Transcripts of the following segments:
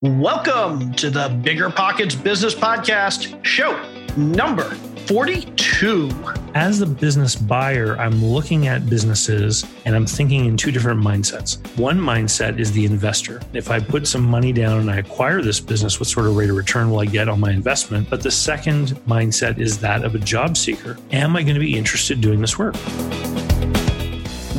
Welcome to the Bigger Pockets Business Podcast, show number 42. As the business buyer, I'm looking at businesses and I'm thinking in two different mindsets. One mindset is the investor. If I put some money down and I acquire this business, what sort of rate of return will I get on my investment? But the second mindset is that of a job seeker. Am I going to be interested doing this work?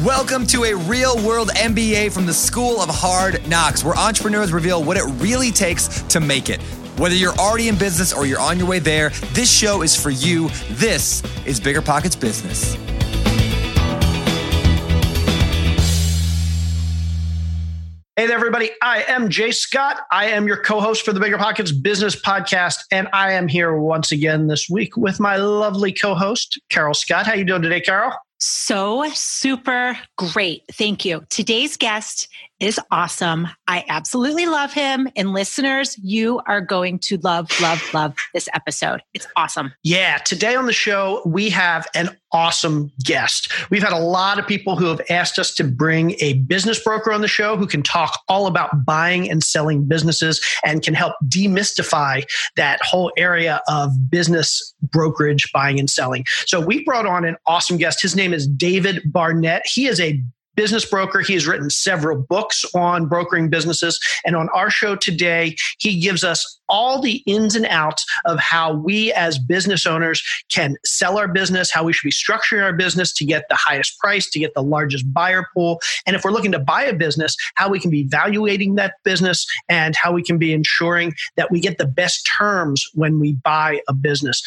Welcome to a real world MBA from the School of Hard Knocks, where entrepreneurs reveal what it really takes to make it. Whether you're already in business or you're on your way there, this show is for you. This is Bigger Pockets Business. Hey there, everybody. I am Jay Scott. I am your co host for the Bigger Pockets Business Podcast, and I am here once again this week with my lovely co host, Carol Scott. How are you doing today, Carol? So super great. Thank you. Today's guest is awesome. I absolutely love him. And listeners, you are going to love, love, love this episode. It's awesome. Yeah. Today on the show, we have an awesome guest. We've had a lot of people who have asked us to bring a business broker on the show who can talk all about buying and selling businesses and can help demystify that whole area of business brokerage, buying and selling. So we brought on an awesome guest. His name is David Barnett. He is a business broker. He has written several books on brokering businesses. And on our show today, he gives us all the ins and outs of how we as business owners can sell our business, how we should be structuring our business to get the highest price, to get the largest buyer pool. And if we're looking to buy a business, how we can be evaluating that business and how we can be ensuring that we get the best terms when we buy a business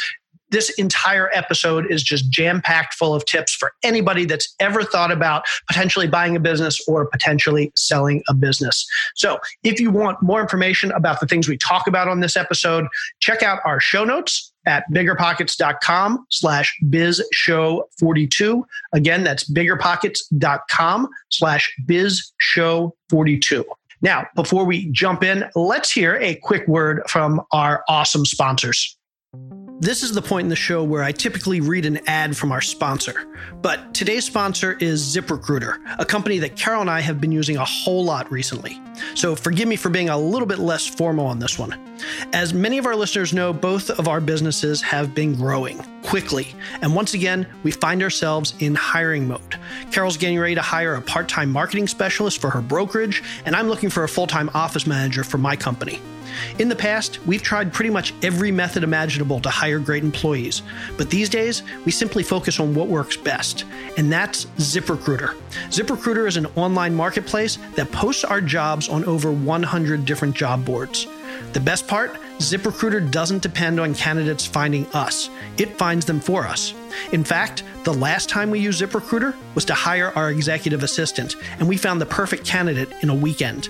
this entire episode is just jam packed full of tips for anybody that's ever thought about potentially buying a business or potentially selling a business. So, if you want more information about the things we talk about on this episode, check out our show notes at biggerpockets.com slash biz show 42 again that's biggerpockets.com slash biz show 42 now before we jump in let's hear a quick word from our awesome sponsors this is the point in the show where I typically read an ad from our sponsor. But today's sponsor is ZipRecruiter, a company that Carol and I have been using a whole lot recently. So forgive me for being a little bit less formal on this one. As many of our listeners know, both of our businesses have been growing quickly. And once again, we find ourselves in hiring mode. Carol's getting ready to hire a part time marketing specialist for her brokerage, and I'm looking for a full time office manager for my company. In the past, we've tried pretty much every method imaginable to hire great employees, but these days, we simply focus on what works best, and that's ZipRecruiter. ZipRecruiter is an online marketplace that posts our jobs on over 100 different job boards. The best part? ZipRecruiter doesn't depend on candidates finding us, it finds them for us. In fact, the last time we used ZipRecruiter was to hire our executive assistant, and we found the perfect candidate in a weekend.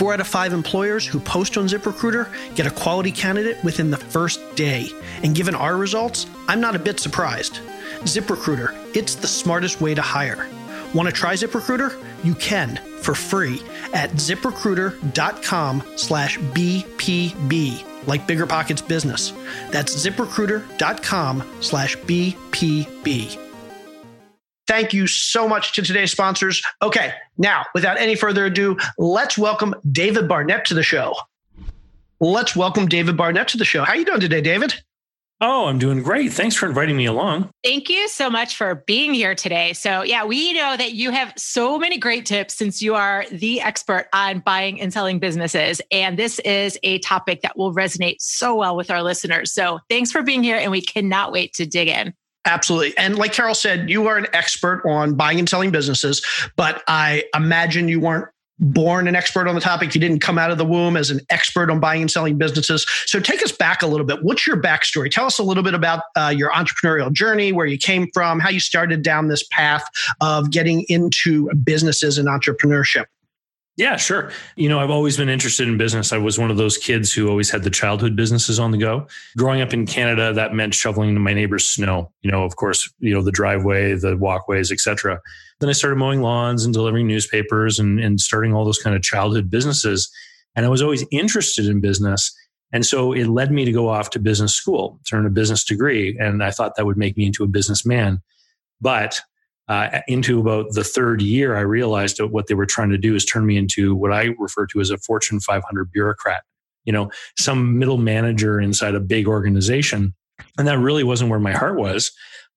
Four out of five employers who post on ZipRecruiter get a quality candidate within the first day. And given our results, I'm not a bit surprised. ZipRecruiter, it's the smartest way to hire. Want to try ZipRecruiter? You can for free at ziprecruiter.com slash BPB, like Bigger Pockets Business. That's ziprecruiter.com slash BPB. Thank you so much to today's sponsors. Okay, now, without any further ado, let's welcome David Barnett to the show. Let's welcome David Barnett to the show. How are you doing today, David? Oh, I'm doing great. Thanks for inviting me along. Thank you so much for being here today. So, yeah, we know that you have so many great tips since you are the expert on buying and selling businesses. And this is a topic that will resonate so well with our listeners. So, thanks for being here. And we cannot wait to dig in. Absolutely. And like Carol said, you are an expert on buying and selling businesses, but I imagine you weren't born an expert on the topic. You didn't come out of the womb as an expert on buying and selling businesses. So take us back a little bit. What's your backstory? Tell us a little bit about uh, your entrepreneurial journey, where you came from, how you started down this path of getting into businesses and entrepreneurship. Yeah, sure. You know, I've always been interested in business. I was one of those kids who always had the childhood businesses on the go. Growing up in Canada, that meant shoveling my neighbor's snow. You know, of course, you know, the driveway, the walkways, etc. Then I started mowing lawns and delivering newspapers and, and starting all those kind of childhood businesses. And I was always interested in business. And so it led me to go off to business school, to earn a business degree. And I thought that would make me into a businessman. But uh, into about the third year, I realized that what they were trying to do is turn me into what I refer to as a Fortune 500 bureaucrat. You know, some middle manager inside a big organization. And that really wasn't where my heart was.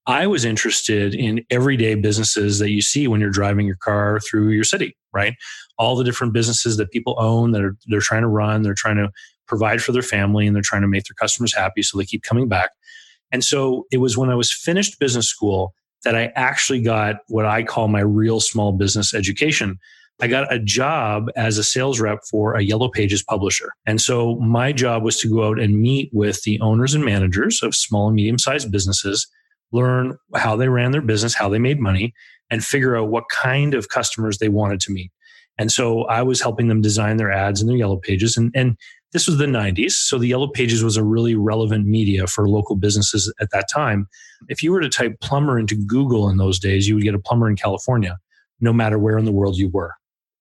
I was interested in everyday businesses that you see when you're driving your car through your city, right? All the different businesses that people own that are they're trying to run, they're trying to provide for their family and they're trying to make their customers happy so they keep coming back. And so it was when I was finished business school that I actually got what I call my real small business education. I got a job as a sales rep for a Yellow Pages publisher. And so my job was to go out and meet with the owners and managers of small and medium sized businesses, learn how they ran their business, how they made money, and figure out what kind of customers they wanted to meet. And so I was helping them design their ads and their Yellow Pages. And, and this was the 90s. So the Yellow Pages was a really relevant media for local businesses at that time. If you were to type plumber into Google in those days, you would get a plumber in California, no matter where in the world you were,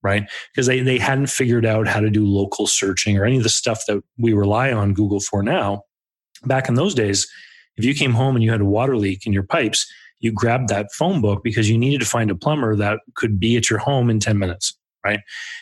right? Because they, they hadn't figured out how to do local searching or any of the stuff that we rely on Google for now. Back in those days, if you came home and you had a water leak in your pipes, you grabbed that phone book because you needed to find a plumber that could be at your home in 10 minutes right?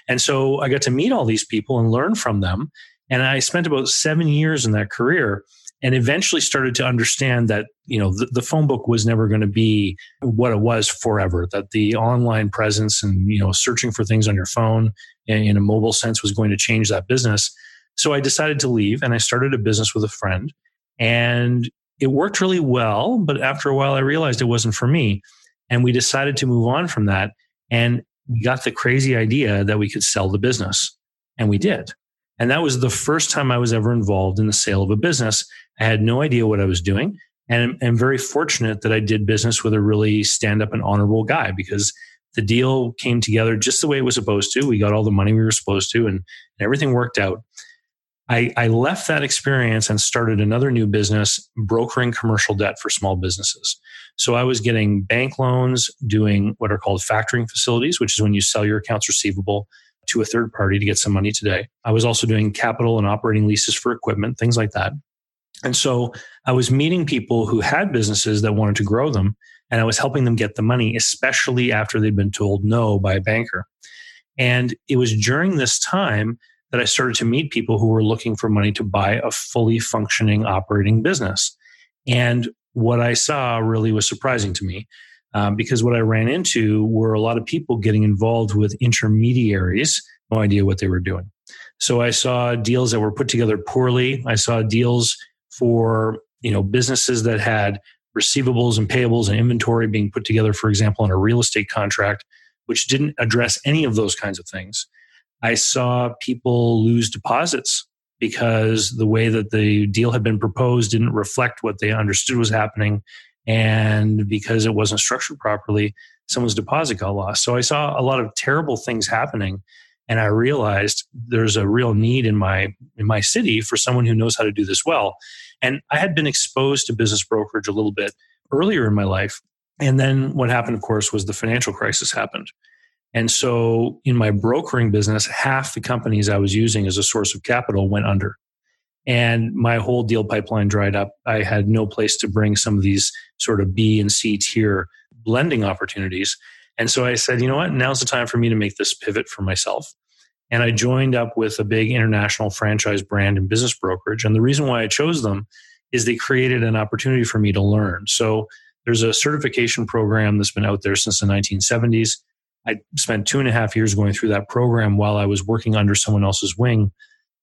And so I got to meet all these people and learn from them. And I spent about seven years in that career and eventually started to understand that you know the, the phone book was never going to be what it was forever that the online presence and you know searching for things on your phone in a mobile sense was going to change that business. So i decided to leave and i started a business with a friend and it worked really well but after a while i realized it wasn't for me. And we decided to move on from that and we got the crazy idea that we could sell the business and we did and that was the first time I was ever involved in the sale of a business. I had no idea what I was doing. And I'm very fortunate that I did business with a really stand up and honorable guy because the deal came together just the way it was supposed to. We got all the money we were supposed to, and everything worked out. I, I, left that experience and started another new business, brokering commercial debt for small businesses. So I was getting bank loans, doing what are called factoring facilities, which is when you sell your accounts receivable to a third party to get some money today. I was also doing capital and operating leases for equipment, things like that. And so I was meeting people who had businesses that wanted to grow them, and I was helping them get the money, especially after they'd been told no by a banker. And it was during this time that I started to meet people who were looking for money to buy a fully functioning operating business. And what I saw really was surprising to me um, because what I ran into were a lot of people getting involved with intermediaries, no idea what they were doing. So I saw deals that were put together poorly. I saw deals for you know businesses that had receivables and payables and inventory being put together, for example, in a real estate contract, which didn't address any of those kinds of things. I saw people lose deposits because the way that the deal had been proposed didn't reflect what they understood was happening and because it wasn't structured properly, someone's deposit got lost. So I saw a lot of terrible things happening. And I realized there's a real need in my in my city for someone who knows how to do this well. And I had been exposed to business brokerage a little bit earlier in my life. And then what happened, of course, was the financial crisis happened. And so in my brokering business, half the companies I was using as a source of capital went under and my whole deal pipeline dried up. I had no place to bring some of these sort of B and C tier blending opportunities. And so I said, you know what? Now's the time for me to make this pivot for myself. And I joined up with a big international franchise brand and business brokerage. And the reason why I chose them is they created an opportunity for me to learn. So there's a certification program that's been out there since the 1970s. I spent two and a half years going through that program while I was working under someone else's wing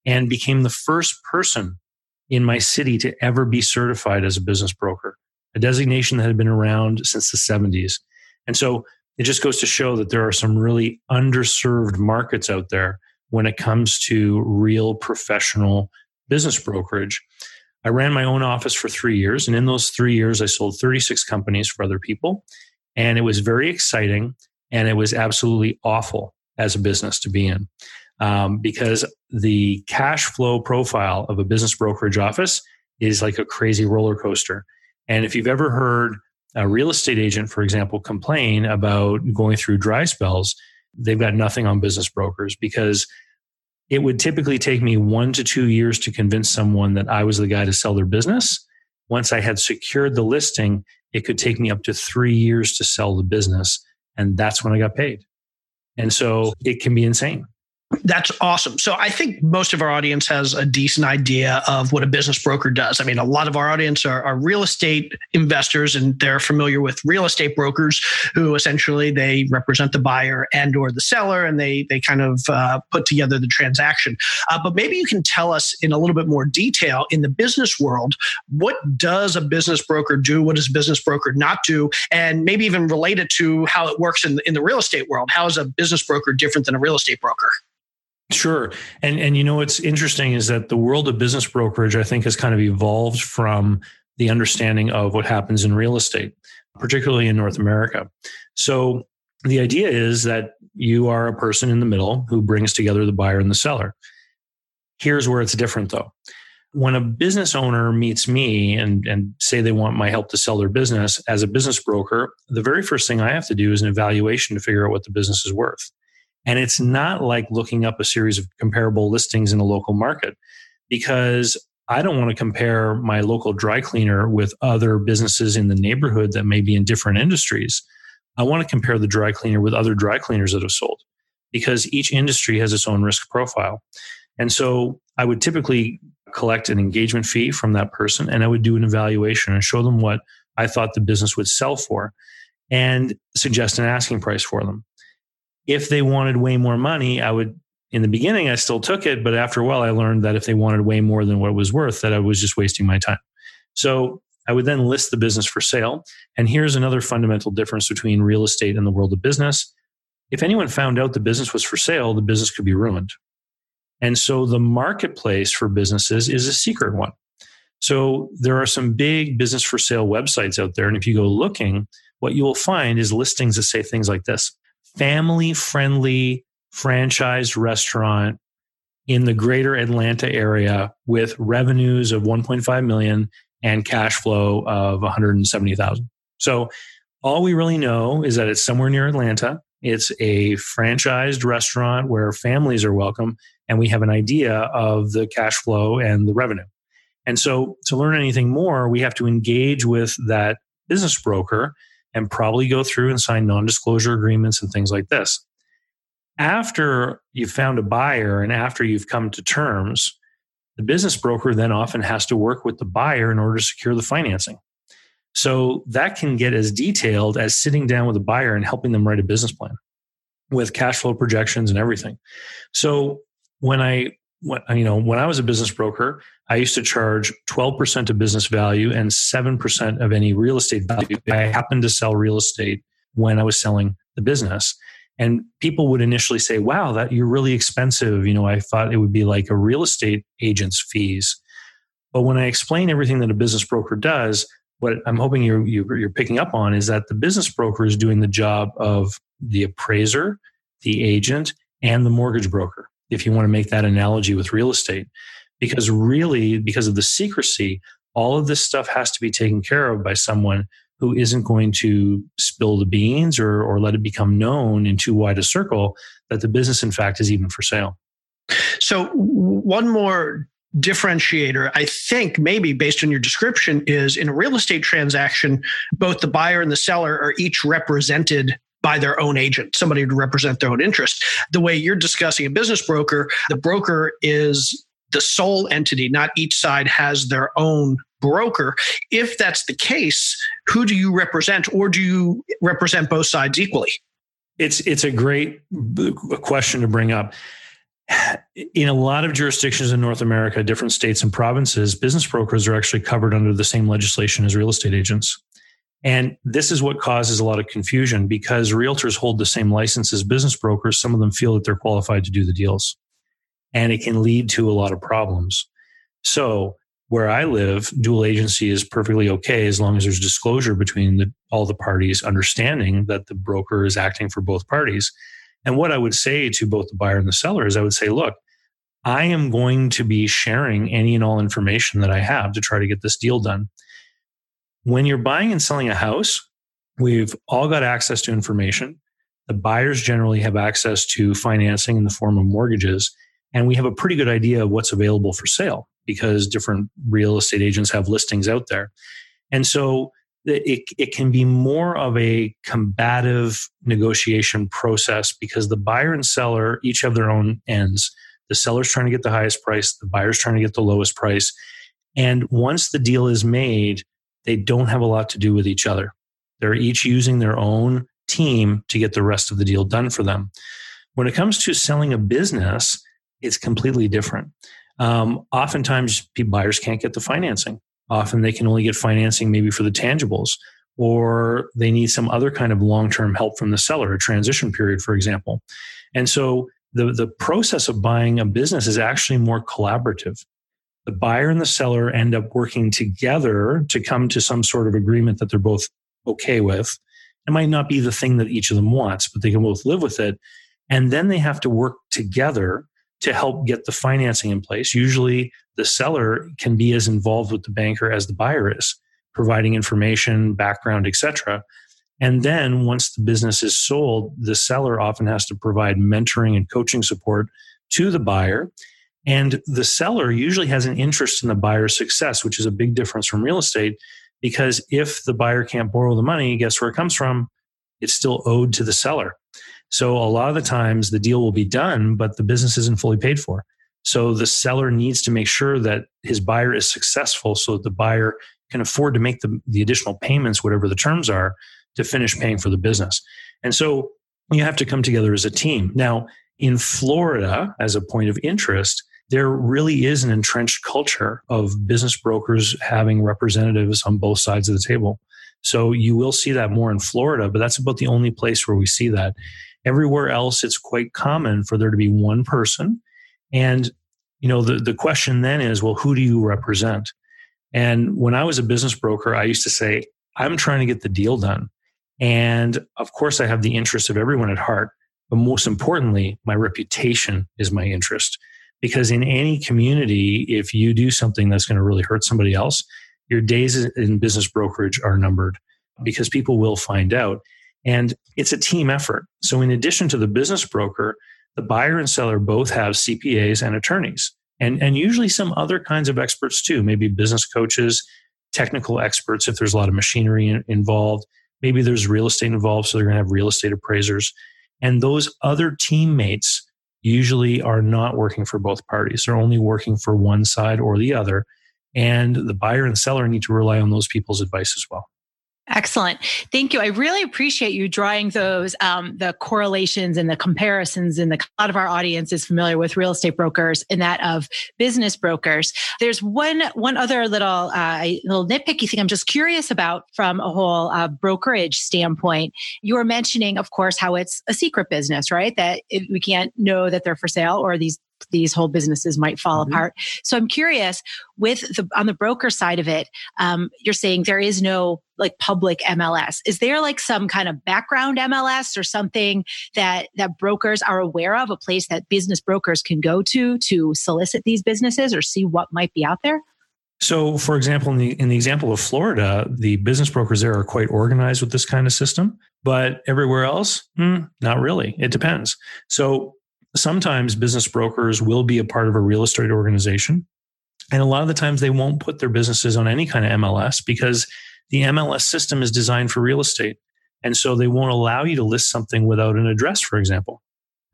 and became the first person in my city to ever be certified as a business broker, a designation that had been around since the 70s. And so it just goes to show that there are some really underserved markets out there when it comes to real professional business brokerage. I ran my own office for three years. And in those three years, I sold 36 companies for other people. And it was very exciting. And it was absolutely awful as a business to be in um, because the cash flow profile of a business brokerage office is like a crazy roller coaster. And if you've ever heard a real estate agent, for example, complain about going through dry spells, they've got nothing on business brokers because it would typically take me one to two years to convince someone that I was the guy to sell their business. Once I had secured the listing, it could take me up to three years to sell the business. And that's when I got paid. And so it can be insane. That's awesome. So I think most of our audience has a decent idea of what a business broker does. I mean, a lot of our audience are, are, real estate investors and they're familiar with real estate brokers who essentially they represent the buyer and or the seller and they they kind of uh, put together the transaction. Uh, but maybe you can tell us in a little bit more detail in the business world, what does a business broker do? What does a business broker not do? And maybe even relate it to how it works in, in the real estate world. How is a business broker different than a real estate broker? Sure. And and you know what's interesting is that the world of business brokerage I think has kind of evolved from the understanding of what happens in real estate, particularly in North America. So the idea is that you are a person in the middle who brings together the buyer and the seller. Here's where it's different though. When a business owner meets me and, and say they want my help to sell their business as a business broker, the very first thing I have to do is an evaluation to figure out what the business is worth. And it's not like looking up a series of comparable listings in a local market because I don't want to compare my local dry cleaner with other businesses in the neighborhood that may be in different industries. I want to compare the dry cleaner with other dry cleaners that have sold because each industry has its own risk profile. And so I would typically collect an engagement fee from that person and I would do an evaluation and show them what I thought the business would sell for and suggest an asking price for them if they wanted way more money, I would in the beginning I still took it, but after a while I learned that if they wanted way more than what it was worth, that I was just wasting my time. So I would then list the business for sale. And here's another fundamental difference between real estate and the world of business. If anyone found out the business was for sale, the business could be ruined. And so the marketplace for businesses is a secret one. So there are some big business for sale websites out there. And if you go looking, what you will find is listings that say things like this family friendly franchised restaurant in the greater Atlanta area with revenues of 1.5 million and cash flow of 170,000. So all we really know is that it's somewhere near Atlanta. It's a franchised restaurant where families are welcome and we have an idea of the cash flow and the revenue. And so to learn anything more, we have to engage with that business broker and probably go through and sign non disclosure agreements and things like this. After you've found a buyer and after you've come to terms, the business broker then often has to work with the buyer in order to secure the financing. So that can get as detailed as sitting down with a buyer and helping them write a business plan with cash flow projections and everything. So when I when, you know when I was a business broker, I used to charge 12% of business value and 7% of any real estate value. I happened to sell real estate when I was selling the business. And people would initially say, wow, that you're really expensive. You know, I thought it would be like a real estate agent's fees. But when I explain everything that a business broker does, what I'm hoping you're, you're picking up on is that the business broker is doing the job of the appraiser, the agent, and the mortgage broker. If you want to make that analogy with real estate, because really, because of the secrecy, all of this stuff has to be taken care of by someone who isn't going to spill the beans or, or let it become known in too wide a circle that the business, in fact, is even for sale. So, one more differentiator, I think, maybe based on your description, is in a real estate transaction, both the buyer and the seller are each represented by their own agent, somebody to represent their own interest. The way you're discussing a business broker, the broker is the sole entity, not each side has their own broker. If that's the case, who do you represent, or do you represent both sides equally? It's it's a great question to bring up. In a lot of jurisdictions in North America, different states and provinces, business brokers are actually covered under the same legislation as real estate agents. And this is what causes a lot of confusion because realtors hold the same license as business brokers. Some of them feel that they're qualified to do the deals. And it can lead to a lot of problems. So, where I live, dual agency is perfectly okay as long as there's disclosure between the, all the parties, understanding that the broker is acting for both parties. And what I would say to both the buyer and the seller is I would say, look, I am going to be sharing any and all information that I have to try to get this deal done. When you're buying and selling a house, we've all got access to information. The buyers generally have access to financing in the form of mortgages. And we have a pretty good idea of what's available for sale because different real estate agents have listings out there. And so it, it can be more of a combative negotiation process because the buyer and seller each have their own ends. The seller's trying to get the highest price, the buyer's trying to get the lowest price. And once the deal is made, they don't have a lot to do with each other. They're each using their own team to get the rest of the deal done for them. When it comes to selling a business, it's completely different. Um, oftentimes, buyers can't get the financing. Often, they can only get financing maybe for the tangibles, or they need some other kind of long term help from the seller, a transition period, for example. And so, the, the process of buying a business is actually more collaborative the buyer and the seller end up working together to come to some sort of agreement that they're both okay with. It might not be the thing that each of them wants, but they can both live with it. And then they have to work together to help get the financing in place. Usually the seller can be as involved with the banker as the buyer is, providing information, background, etc. And then once the business is sold, the seller often has to provide mentoring and coaching support to the buyer and the seller usually has an interest in the buyer's success, which is a big difference from real estate. Because if the buyer can't borrow the money, guess where it comes from? It's still owed to the seller. So a lot of the times the deal will be done, but the business isn't fully paid for. So the seller needs to make sure that his buyer is successful so that the buyer can afford to make the, the additional payments, whatever the terms are, to finish paying for the business. And so you have to come together as a team. Now, in Florida, as a point of interest, there really is an entrenched culture of business brokers having representatives on both sides of the table. So you will see that more in Florida, but that's about the only place where we see that. Everywhere else, it's quite common for there to be one person. And, you know, the, the question then is, well, who do you represent? And when I was a business broker, I used to say, I'm trying to get the deal done. And of course, I have the interest of everyone at heart. But most importantly, my reputation is my interest. Because in any community, if you do something that's going to really hurt somebody else, your days in business brokerage are numbered because people will find out. And it's a team effort. So, in addition to the business broker, the buyer and seller both have CPAs and attorneys, and, and usually some other kinds of experts too, maybe business coaches, technical experts if there's a lot of machinery involved. Maybe there's real estate involved, so they're going to have real estate appraisers. And those other teammates usually are not working for both parties. They're only working for one side or the other. And the buyer and seller need to rely on those people's advice as well. Excellent. Thank you. I really appreciate you drawing those, um, the correlations and the comparisons. And the, a lot of our audience is familiar with real estate brokers and that of business brokers. There's one, one other little, uh, little nitpicky thing I'm just curious about from a whole uh, brokerage standpoint. You were mentioning, of course, how it's a secret business, right? That it, we can't know that they're for sale or these these whole businesses might fall mm-hmm. apart. So I'm curious with the on the broker side of it, um, you're saying there is no like public MLS. Is there like some kind of background MLS or something that that brokers are aware of, a place that business brokers can go to to solicit these businesses or see what might be out there? So, for example, in the in the example of Florida, the business brokers there are quite organized with this kind of system, but everywhere else, hmm, not really. It depends. So, sometimes business brokers will be a part of a real estate organization. And a lot of the times they won't put their businesses on any kind of MLS because the MLS system is designed for real estate. And so they won't allow you to list something without an address, for example.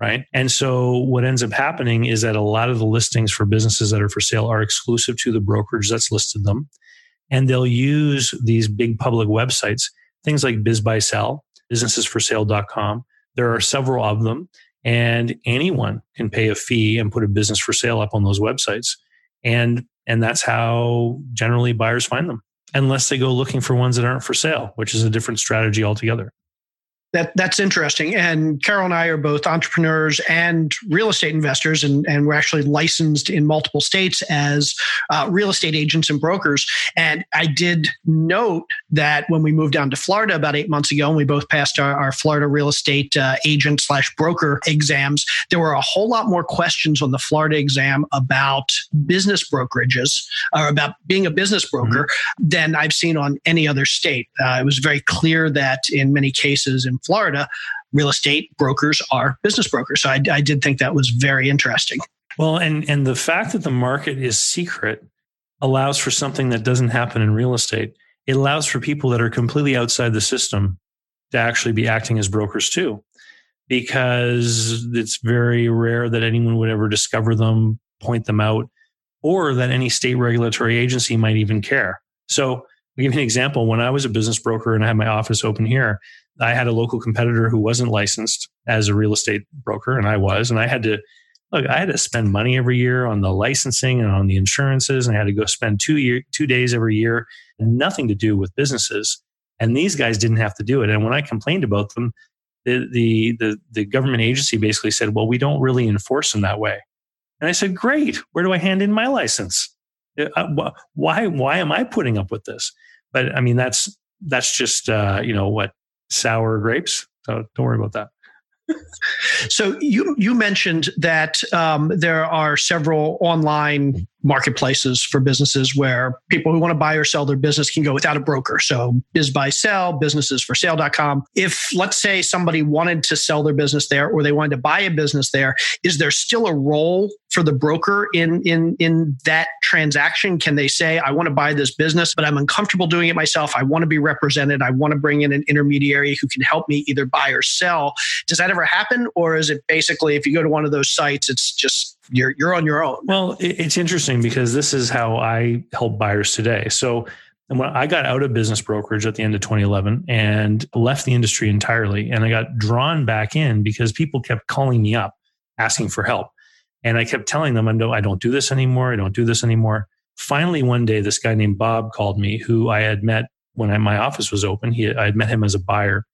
Right. And so what ends up happening is that a lot of the listings for businesses that are for sale are exclusive to the brokerage that's listed them. and they'll use these big public websites, things like BizBuySell, businessesforsale.com. There are several of them, and anyone can pay a fee and put a business for sale up on those websites. And and that's how generally buyers find them, unless they go looking for ones that aren't for sale, which is a different strategy altogether. That that's interesting. And Carol and I are both entrepreneurs and real estate investors, and, and we're actually licensed in multiple states as uh, real estate agents and brokers. And I did note that when we moved down to Florida about eight months ago, and we both passed our, our Florida real estate uh, agent slash broker exams, there were a whole lot more questions on the Florida exam about business brokerages or about being a business broker mm-hmm. than I've seen on any other state. Uh, it was very clear that in many cases in Florida, real estate brokers are business brokers. So I, I did think that was very interesting. Well, and and the fact that the market is secret allows for something that doesn't happen in real estate. It allows for people that are completely outside the system to actually be acting as brokers too, because it's very rare that anyone would ever discover them, point them out, or that any state regulatory agency might even care. So, I'll give you an example. When I was a business broker and I had my office open here, I had a local competitor who wasn't licensed as a real estate broker, and I was, and I had to look. I had to spend money every year on the licensing and on the insurances, and I had to go spend two year two days every year, nothing to do with businesses. And these guys didn't have to do it. And when I complained about them, the the the, the government agency basically said, "Well, we don't really enforce them that way." And I said, "Great. Where do I hand in my license? Uh, why why am I putting up with this?" But I mean, that's that's just uh, you know what sour grapes. So don't worry about that. so you you mentioned that um, there are several online marketplaces for businesses where people who want to buy or sell their business can go without a broker. So BizBuySell, businessesforsale.com. If let's say somebody wanted to sell their business there or they wanted to buy a business there, is there still a role for the broker in in in that transaction? Can they say, I want to buy this business, but I'm uncomfortable doing it myself. I want to be represented. I want to bring in an intermediary who can help me either buy or sell. Does that ever happen? Or is it basically if you go to one of those sites, it's just you're you're on your own. Well, it's interesting because this is how I help buyers today. So when I got out of business brokerage at the end of 2011 and left the industry entirely, and I got drawn back in because people kept calling me up asking for help, and I kept telling them, "I don't, I don't do this anymore. I don't do this anymore." Finally, one day, this guy named Bob called me, who I had met when I, my office was open. He, I had met him as a buyer.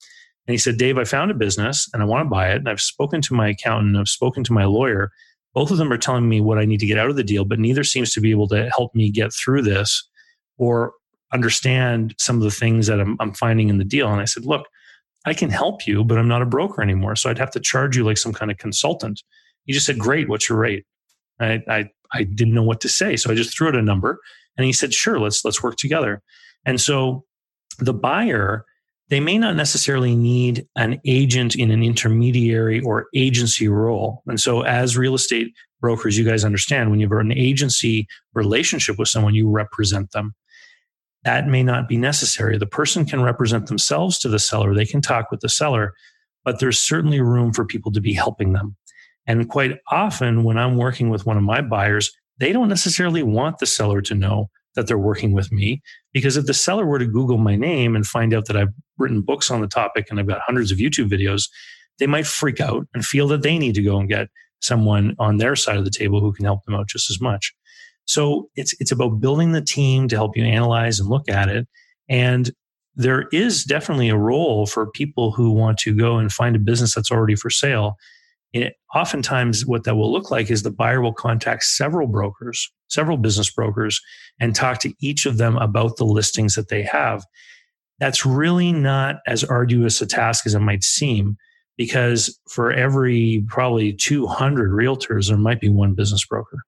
And he said, Dave, I found a business and I want to buy it. And I've spoken to my accountant, I've spoken to my lawyer, both of them are telling me what I need to get out of the deal, but neither seems to be able to help me get through this or understand some of the things that I'm, I'm finding in the deal. And I said, look, I can help you, but I'm not a broker anymore. So I'd have to charge you like some kind of consultant. He just said, great. What's your rate? I, I, I didn't know what to say. So I just threw out a number and he said, sure, let's, let's work together. And so the buyer they may not necessarily need an agent in an intermediary or agency role. And so, as real estate brokers, you guys understand when you have an agency relationship with someone, you represent them. That may not be necessary. The person can represent themselves to the seller, they can talk with the seller, but there's certainly room for people to be helping them. And quite often, when I'm working with one of my buyers, they don't necessarily want the seller to know that they're working with me. Because if the seller were to Google my name and find out that I've written books on the topic and I've got hundreds of YouTube videos, they might freak out and feel that they need to go and get someone on their side of the table who can help them out just as much. So it's it's about building the team to help you analyze and look at it. And there is definitely a role for people who want to go and find a business that's already for sale it, oftentimes, what that will look like is the buyer will contact several brokers, several business brokers, and talk to each of them about the listings that they have. That's really not as arduous a task as it might seem, because for every probably 200 realtors, there might be one business broker.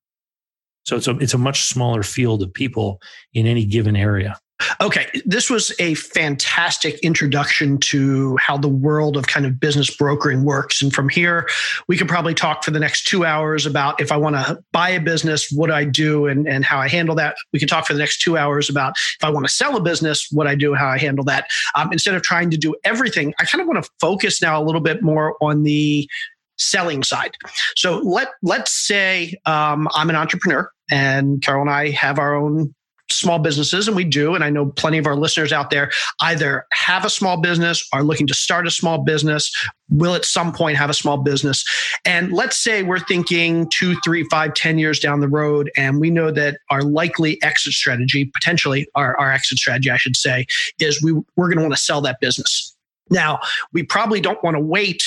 So it's a, it's a much smaller field of people in any given area. Okay, this was a fantastic introduction to how the world of kind of business brokering works. And from here, we could probably talk for the next two hours about if I want to buy a business, what I do and, and how I handle that. We could talk for the next two hours about if I want to sell a business, what I do, how I handle that. Um, instead of trying to do everything, I kind of want to focus now a little bit more on the selling side. So let let's say um, I'm an entrepreneur and Carol and I have our own small businesses, and we do, and I know plenty of our listeners out there either have a small business, are looking to start a small business, will at some point have a small business. And let's say we're thinking two, three, five, ten years down the road, and we know that our likely exit strategy, potentially our, our exit strategy, I should say, is we, we're going to want to sell that business. Now, we probably don't want to wait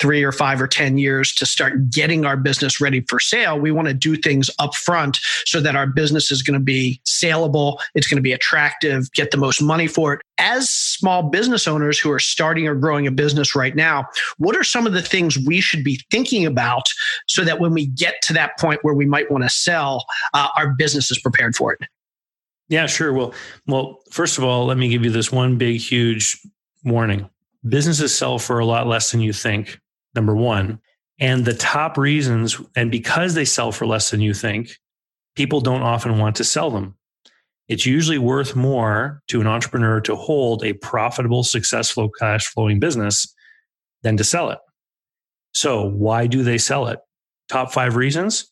three or five or 10 years to start getting our business ready for sale. We want to do things up front so that our business is going to be saleable. It's going to be attractive, get the most money for it. As small business owners who are starting or growing a business right now, what are some of the things we should be thinking about so that when we get to that point where we might want to sell, uh, our business is prepared for it? Yeah, sure. Well, well, first of all, let me give you this one big, huge warning. Businesses sell for a lot less than you think number one. And the top reasons, and because they sell for less than you think, people don't often want to sell them. It's usually worth more to an entrepreneur to hold a profitable, successful, cash flowing business than to sell it. So, why do they sell it? Top five reasons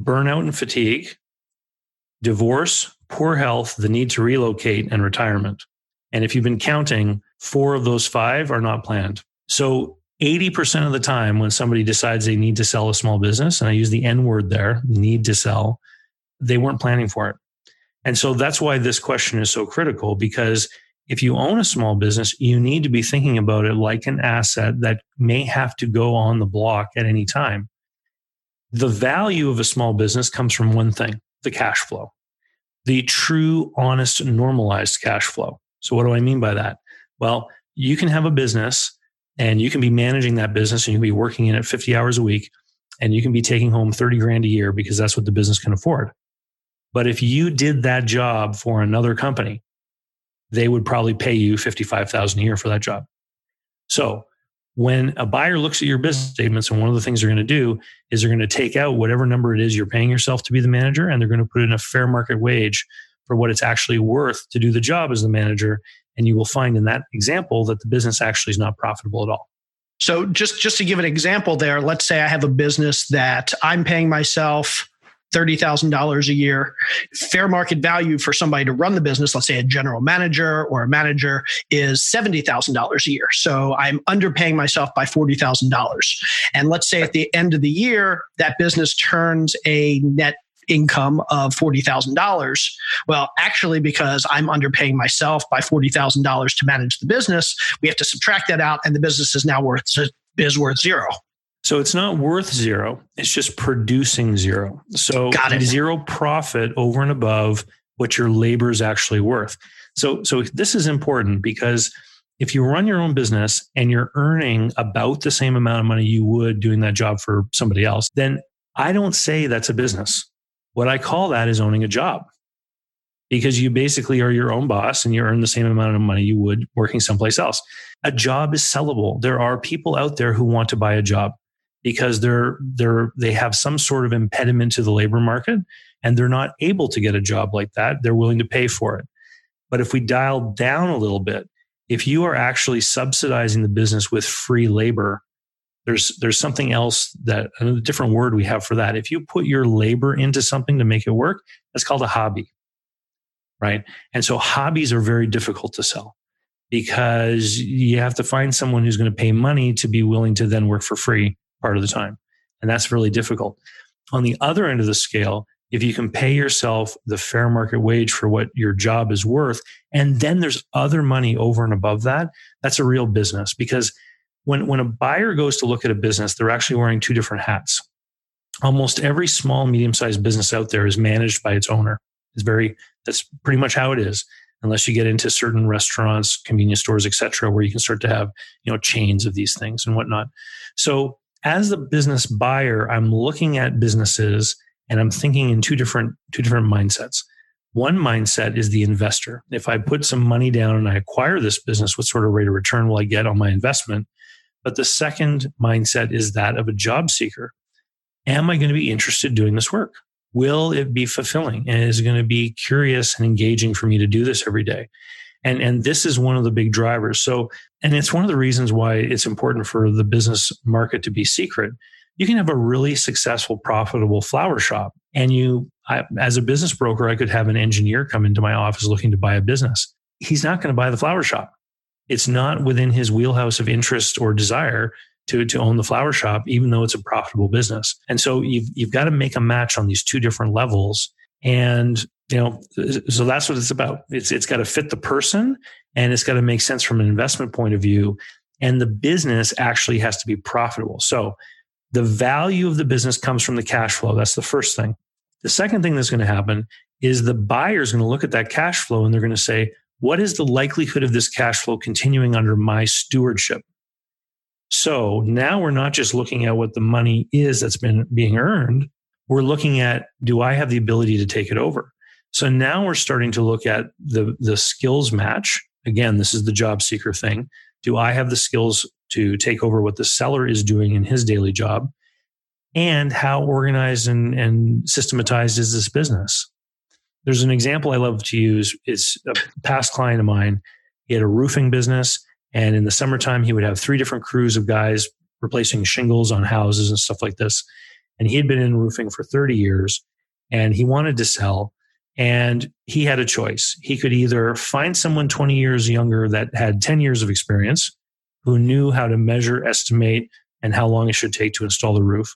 burnout and fatigue, divorce, poor health, the need to relocate, and retirement. And if you've been counting, four of those five are not planned. So, 80% of the time when somebody decides they need to sell a small business, and I use the N word there, need to sell, they weren't planning for it. And so that's why this question is so critical because if you own a small business, you need to be thinking about it like an asset that may have to go on the block at any time. The value of a small business comes from one thing the cash flow, the true, honest, normalized cash flow. So, what do I mean by that? Well, you can have a business and you can be managing that business and you can be working in it 50 hours a week and you can be taking home 30 grand a year because that's what the business can afford. But if you did that job for another company, they would probably pay you 55,000 a year for that job. So when a buyer looks at your business statements and one of the things they're going to do is they're going to take out whatever number it is you're paying yourself to be the manager and they're going to put in a fair market wage for what it's actually worth to do the job as the manager and you will find in that example that the business actually is not profitable at all. So just just to give an example there, let's say I have a business that I'm paying myself $30,000 a year. Fair market value for somebody to run the business, let's say a general manager or a manager, is $70,000 a year. So I'm underpaying myself by $40,000. And let's say at the end of the year, that business turns a net income of $40,000. Well, actually, because I'm underpaying myself by $40,000 to manage the business, we have to subtract that out and the business is now worth is worth zero. So it's not worth zero. It's just producing zero. So Got it. zero profit over and above what your labor is actually worth. So so this is important because if you run your own business and you're earning about the same amount of money you would doing that job for somebody else, then I don't say that's a business. What I call that is owning a job because you basically are your own boss and you earn the same amount of money you would working someplace else. A job is sellable. There are people out there who want to buy a job because they're they're they have some sort of impediment to the labor market and they're not able to get a job like that. They're willing to pay for it. But if we dial down a little bit, if you are actually subsidizing the business with free labor, there's there's something else that a different word we have for that. If you put your labor into something to make it work, that's called a hobby. Right? And so hobbies are very difficult to sell because you have to find someone who's going to pay money to be willing to then work for free part of the time. And that's really difficult. On the other end of the scale, if you can pay yourself the fair market wage for what your job is worth, and then there's other money over and above that, that's a real business because when, when a buyer goes to look at a business, they're actually wearing two different hats. Almost every small, medium sized business out there is managed by its owner. It's very, that's pretty much how it is. Unless you get into certain restaurants, convenience stores, etc., where you can start to have, you know, chains of these things and whatnot. So as the business buyer, I'm looking at businesses and I'm thinking in two different, two different mindsets. One mindset is the investor. If I put some money down and I acquire this business, what sort of rate of return will I get on my investment? But the second mindset is that of a job seeker. Am I going to be interested doing this work? Will it be fulfilling? And is it going to be curious and engaging for me to do this every day? And, and this is one of the big drivers. So, and it's one of the reasons why it's important for the business market to be secret. You can have a really successful, profitable flower shop and you I, as a business broker, I could have an engineer come into my office looking to buy a business. He's not going to buy the flower shop. It's not within his wheelhouse of interest or desire to, to own the flower shop, even though it's a profitable business. And so you've, you've got to make a match on these two different levels. And, you know, so that's what it's about. It's, it's got to fit the person and it's got to make sense from an investment point of view. And the business actually has to be profitable. So the value of the business comes from the cash flow. That's the first thing. The second thing that's going to happen is the buyer is going to look at that cash flow and they're going to say, what is the likelihood of this cash flow continuing under my stewardship? So now we're not just looking at what the money is that's been being earned. We're looking at, do I have the ability to take it over? So now we're starting to look at the, the skills match. Again, this is the job seeker thing. Do I have the skills to take over what the seller is doing in his daily job? And how organized and, and systematized is this business? There's an example I love to use. It's a past client of mine. He had a roofing business and in the summertime, he would have three different crews of guys replacing shingles on houses and stuff like this. And he had been in roofing for 30 years and he wanted to sell. And he had a choice. He could either find someone 20 years younger that had 10 years of experience who knew how to measure, estimate, and how long it should take to install the roof,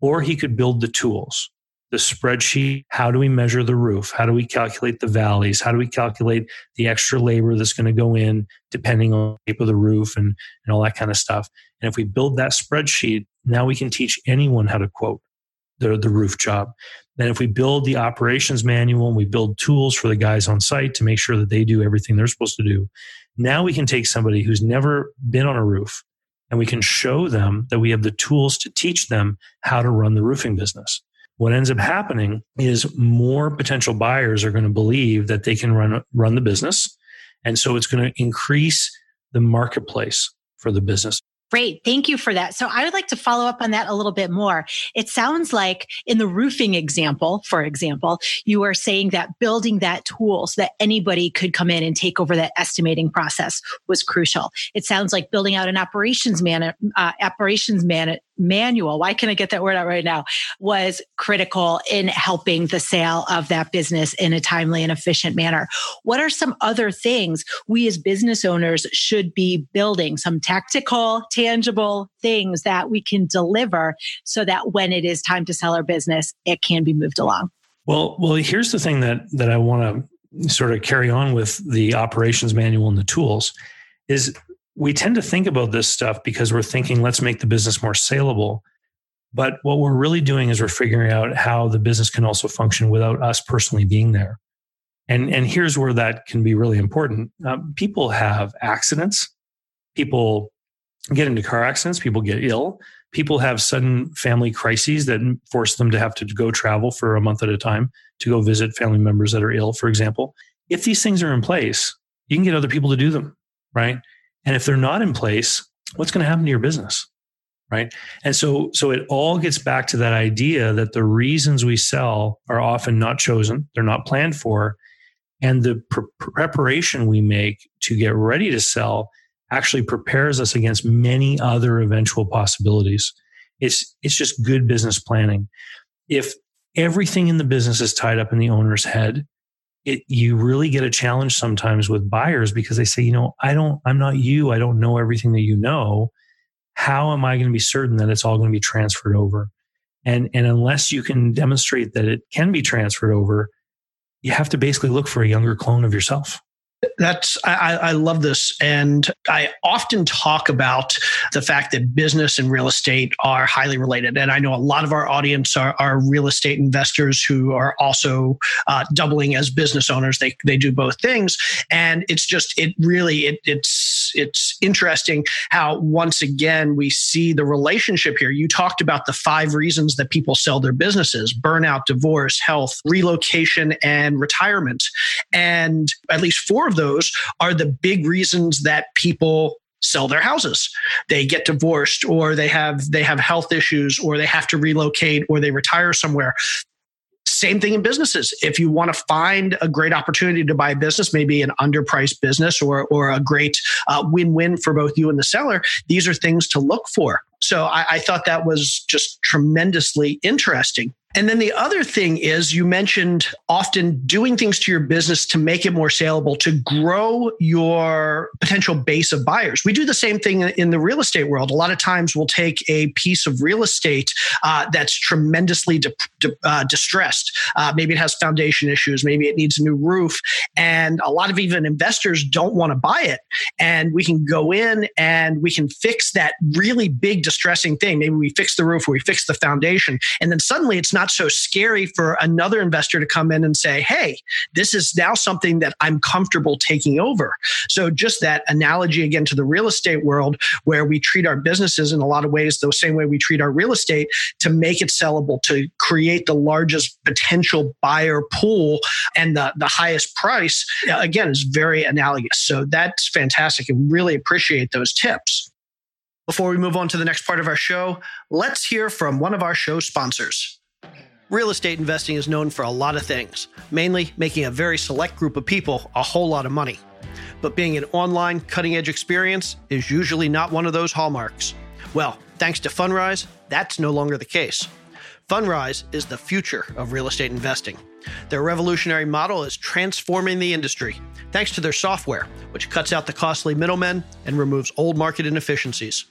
or he could build the tools the spreadsheet. How do we measure the roof? How do we calculate the valleys? How do we calculate the extra labor that's going to go in depending on the shape of the roof and, and all that kind of stuff? And if we build that spreadsheet, now we can teach anyone how to quote the, the roof job. Then if we build the operations manual and we build tools for the guys on site to make sure that they do everything they're supposed to do, now we can take somebody who's never been on a roof and we can show them that we have the tools to teach them how to run the roofing business what ends up happening is more potential buyers are going to believe that they can run run the business and so it's going to increase the marketplace for the business Great. Thank you for that. So I would like to follow up on that a little bit more. It sounds like in the roofing example, for example, you are saying that building that tool so that anybody could come in and take over that estimating process was crucial. It sounds like building out an operations man, uh, operations man, manual, why can't I get that word out right now, was critical in helping the sale of that business in a timely and efficient manner. What are some other things we as business owners should be building? Some tactical, tangible things that we can deliver so that when it is time to sell our business, it can be moved along. Well, well, here's the thing that that I want to sort of carry on with the operations manual and the tools is we tend to think about this stuff because we're thinking, let's make the business more saleable. But what we're really doing is we're figuring out how the business can also function without us personally being there. And, and here's where that can be really important. Uh, people have accidents. People get into car accidents. People get ill. People have sudden family crises that force them to have to go travel for a month at a time to go visit family members that are ill, for example. If these things are in place, you can get other people to do them, right? And if they're not in place, what's going to happen to your business? Right. And so, so it all gets back to that idea that the reasons we sell are often not chosen, they're not planned for. And the pre- preparation we make to get ready to sell actually prepares us against many other eventual possibilities. It's, it's just good business planning. If everything in the business is tied up in the owner's head, it, you really get a challenge sometimes with buyers because they say, you know, I don't, I'm not you. I don't know everything that you know. How am I going to be certain that it's all going to be transferred over? And, and unless you can demonstrate that it can be transferred over, you have to basically look for a younger clone of yourself that's I, I, love this. And i often talk about the fact that business and real estate are highly related. And i know a lot of our audience are, are real estate investors who are also uh, doubling as business owners. They, they do both things. And it's just it really it, it's it's interesting how once again we see the relationship here. You talked about the five reasons that people sell their businesses burnout divorce health relocation and retirement. And at least four of those are the big reasons that people sell their houses. They get divorced or they have they have health issues or they have to relocate or they retire somewhere same thing in businesses. If you want to find a great opportunity to buy a business, maybe an underpriced business or, or a great uh, win win for both you and the seller, these are things to look for. So I, I thought that was just tremendously interesting. And then the other thing is you mentioned often doing things to your business to make it more saleable, to grow your potential base of buyers. We do the same thing in the real estate world. A lot of times we'll take a piece of real estate uh, that's tremendously de- de- uh, distressed. Uh, maybe it has foundation issues, maybe it needs a new roof. And a lot of even investors don't want to buy it. And we can go in and we can fix that really big distressing thing. Maybe we fix the roof or we fix the foundation. And then suddenly it's not so scary for another investor to come in and say, hey, this is now something that I'm comfortable taking over. So just that analogy again to the real estate world where we treat our businesses in a lot of ways the same way we treat our real estate to make it sellable, to create the largest potential buyer pool and the, the highest price, uh, again, is very analogous. So that's fantastic and really appreciate those tips. Before we move on to the next part of our show, let's hear from one of our show sponsors. Real estate investing is known for a lot of things, mainly making a very select group of people a whole lot of money. But being an online, cutting edge experience is usually not one of those hallmarks. Well, thanks to Fundrise, that's no longer the case. Fundrise is the future of real estate investing. Their revolutionary model is transforming the industry thanks to their software, which cuts out the costly middlemen and removes old market inefficiencies.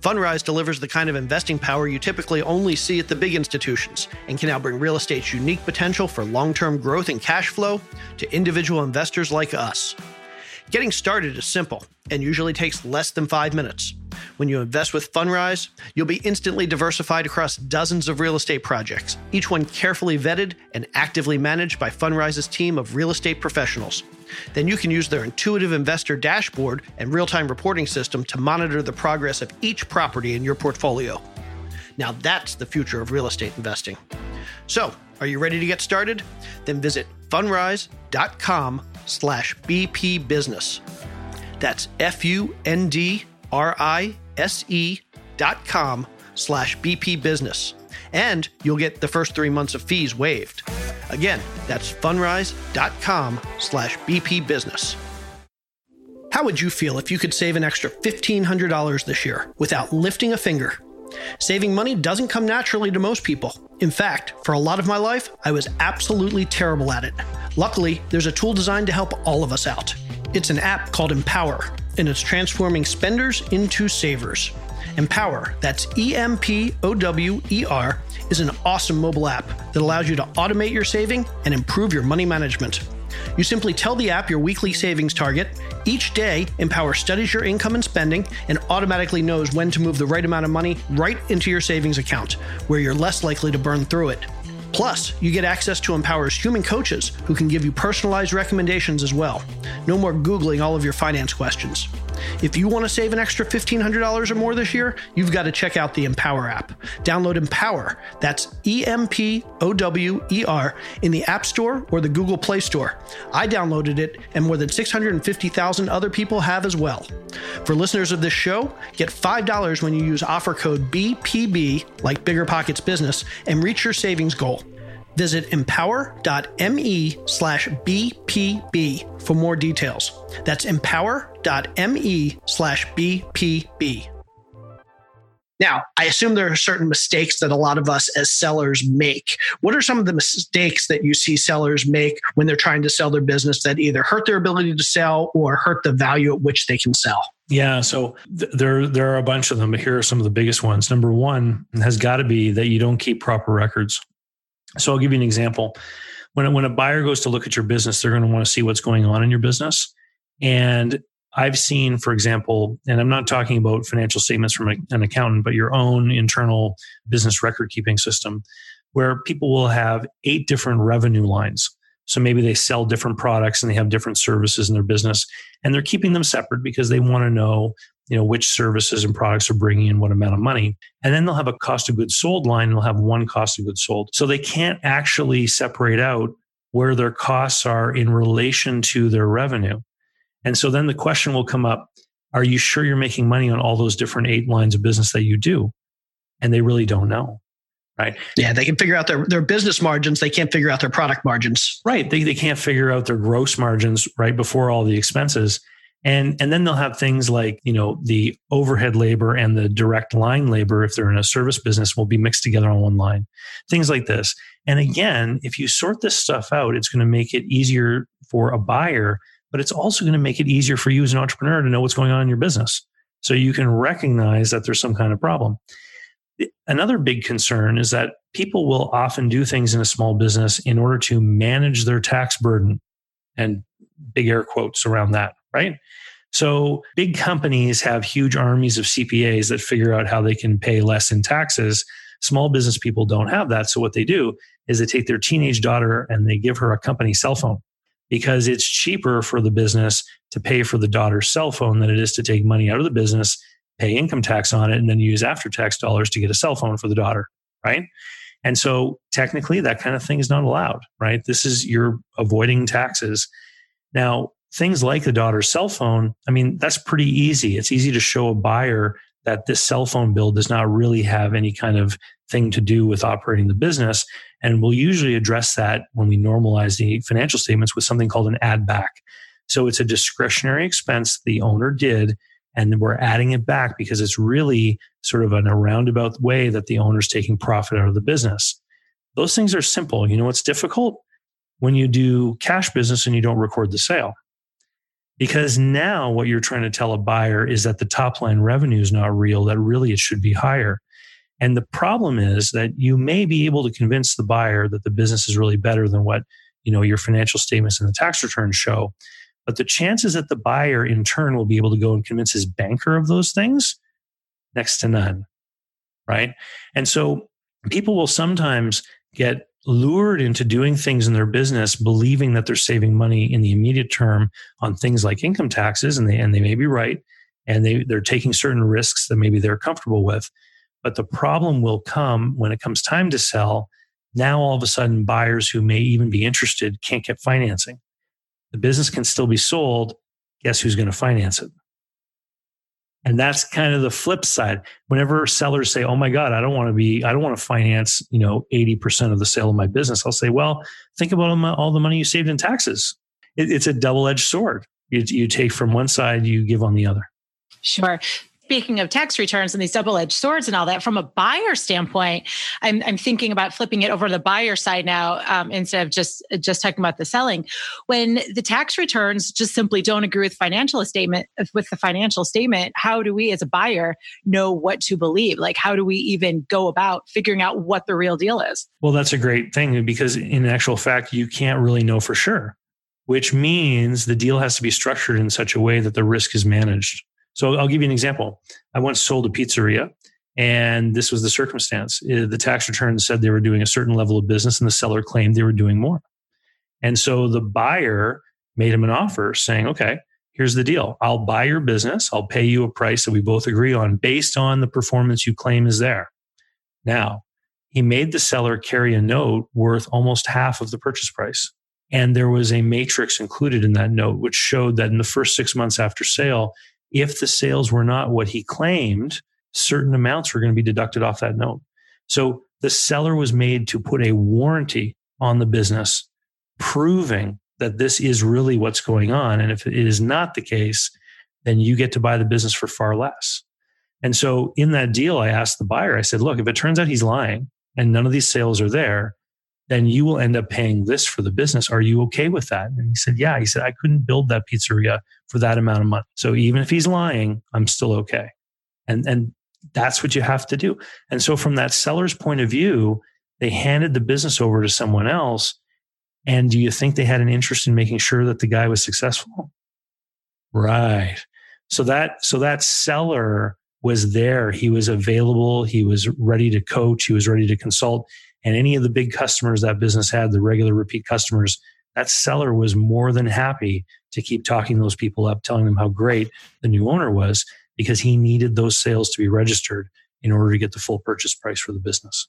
Fundrise delivers the kind of investing power you typically only see at the big institutions and can now bring real estate's unique potential for long term growth and cash flow to individual investors like us. Getting started is simple and usually takes less than five minutes. When you invest with Fundrise, you'll be instantly diversified across dozens of real estate projects, each one carefully vetted and actively managed by Fundrise's team of real estate professionals. Then you can use their intuitive investor dashboard and real time reporting system to monitor the progress of each property in your portfolio. Now that's the future of real estate investing. So, are you ready to get started? Then visit fundrise.com slash BP business. That's F U N D R I S E dot com slash BP business. And you'll get the first three months of fees waived. Again, that's fundrise.com slash BP business. How would you feel if you could save an extra $1,500 this year without lifting a finger? Saving money doesn't come naturally to most people. In fact, for a lot of my life, I was absolutely terrible at it. Luckily, there's a tool designed to help all of us out. It's an app called Empower, and it's transforming spenders into savers. Empower, that's E M P O W E R, is an awesome mobile app that allows you to automate your saving and improve your money management. You simply tell the app your weekly savings target. Each day, Empower studies your income and spending and automatically knows when to move the right amount of money right into your savings account, where you're less likely to burn through it. Plus, you get access to Empower's human coaches who can give you personalized recommendations as well. No more Googling all of your finance questions. If you want to save an extra $1,500 or more this year, you've got to check out the Empower app. Download Empower, that's E M P O W E R, in the App Store or the Google Play Store. I downloaded it, and more than 650,000 other people have as well. For listeners of this show, get $5 when you use offer code BPB, like BiggerPockets Business, and reach your savings goal. Visit empower.me slash BPB for more details. That's empower.me slash BPB. Now, I assume there are certain mistakes that a lot of us as sellers make. What are some of the mistakes that you see sellers make when they're trying to sell their business that either hurt their ability to sell or hurt the value at which they can sell? Yeah, so th- there there are a bunch of them, but here are some of the biggest ones. Number one has got to be that you don't keep proper records. So I'll give you an example. When, when a buyer goes to look at your business, they're going to want to see what's going on in your business. And I've seen, for example, and I'm not talking about financial statements from an accountant, but your own internal business record keeping system, where people will have eight different revenue lines. So maybe they sell different products and they have different services in their business, and they're keeping them separate because they want to know you know which services and products are bringing in what amount of money. And then they'll have a cost of goods sold line and they'll have one cost of goods sold. So they can't actually separate out where their costs are in relation to their revenue and so then the question will come up are you sure you're making money on all those different eight lines of business that you do? And they really don't know right? Yeah they can figure out their, their business margins. They can't figure out their product margins. Right. They, they can't figure out their gross margins right before all the expenses. And, and then they'll have things like, you know, the overhead labor and the direct line labor, if they're in a service business, will be mixed together on one line. Things like this. And again, if you sort this stuff out, it's going to make it easier for a buyer, but it's also going to make it easier for you as an entrepreneur to know what's going on in your business. So you can recognize that there's some kind of problem. Another big concern is that people will often do things in a small business in order to manage their tax burden and big air quotes around that, right? So big companies have huge armies of CPAs that figure out how they can pay less in taxes. Small business people don't have that. So what they do is they take their teenage daughter and they give her a company cell phone because it's cheaper for the business to pay for the daughter's cell phone than it is to take money out of the business pay income tax on it and then use after tax dollars to get a cell phone for the daughter, right? And so technically that kind of thing is not allowed, right? This is you're avoiding taxes. Now, things like the daughter's cell phone, I mean, that's pretty easy. It's easy to show a buyer that this cell phone bill does not really have any kind of thing to do with operating the business. And we'll usually address that when we normalize the financial statements with something called an add back. So it's a discretionary expense the owner did and we're adding it back because it's really sort of in a roundabout way that the owner's taking profit out of the business. Those things are simple. You know what's difficult? When you do cash business and you don't record the sale. Because now what you're trying to tell a buyer is that the top line revenue is not real, that really it should be higher. And the problem is that you may be able to convince the buyer that the business is really better than what, you know, your financial statements and the tax returns show. But the chances that the buyer in turn will be able to go and convince his banker of those things, next to none. Right. And so people will sometimes get lured into doing things in their business, believing that they're saving money in the immediate term on things like income taxes, and they and they may be right, and they, they're taking certain risks that maybe they're comfortable with. But the problem will come when it comes time to sell. Now all of a sudden buyers who may even be interested can't get financing the business can still be sold. Guess who's going to finance it? And that's kind of the flip side. Whenever sellers say, "Oh my God, I don't want to be, I don't want to finance, you know, eighty percent of the sale of my business," I'll say, "Well, think about all the money you saved in taxes. It, it's a double-edged sword. You take from one side, you give on the other." Sure speaking of tax returns and these double-edged swords and all that from a buyer standpoint i'm, I'm thinking about flipping it over to the buyer side now um, instead of just just talking about the selling. When the tax returns just simply don't agree with financial statement with the financial statement how do we as a buyer know what to believe? Like how do we even go about figuring out what the real deal is? Well that's a great thing because in actual fact you can't really know for sure which means the deal has to be structured in such a way that the risk is managed so I'll give you an example. I once sold a pizzeria, and this was the circumstance. Uh, the tax return said they were doing a certain level of business, and the seller claimed they were doing more. And so the buyer made him an offer saying, okay, here's the deal. I'll buy your business. I'll pay you a price that we both agree on based on the performance you claim is there. Now, he made the seller carry a note worth almost half of the purchase price. And there was a matrix included in that note, which showed that in the first six months after sale, if the sales were not what he claimed, certain amounts were going to be deducted off that note. So the seller was made to put a warranty on the business, proving that this is really what's going on. And if it is not the case, then you get to buy the business for far less. And so in that deal, I asked the buyer, I said, look, if it turns out he's lying and none of these sales are there, then you will end up paying this for the business. Are you okay with that? And he said, Yeah. He said, I couldn't build that pizzeria for that amount of money. So even if he's lying, I'm still okay. And, and that's what you have to do. And so from that seller's point of view, they handed the business over to someone else. And do you think they had an interest in making sure that the guy was successful? Right. So that, so that seller was there. He was available. He was ready to coach. He was ready to consult. And any of the big customers that business had, the regular repeat customers, that seller was more than happy to keep talking those people up, telling them how great the new owner was because he needed those sales to be registered in order to get the full purchase price for the business.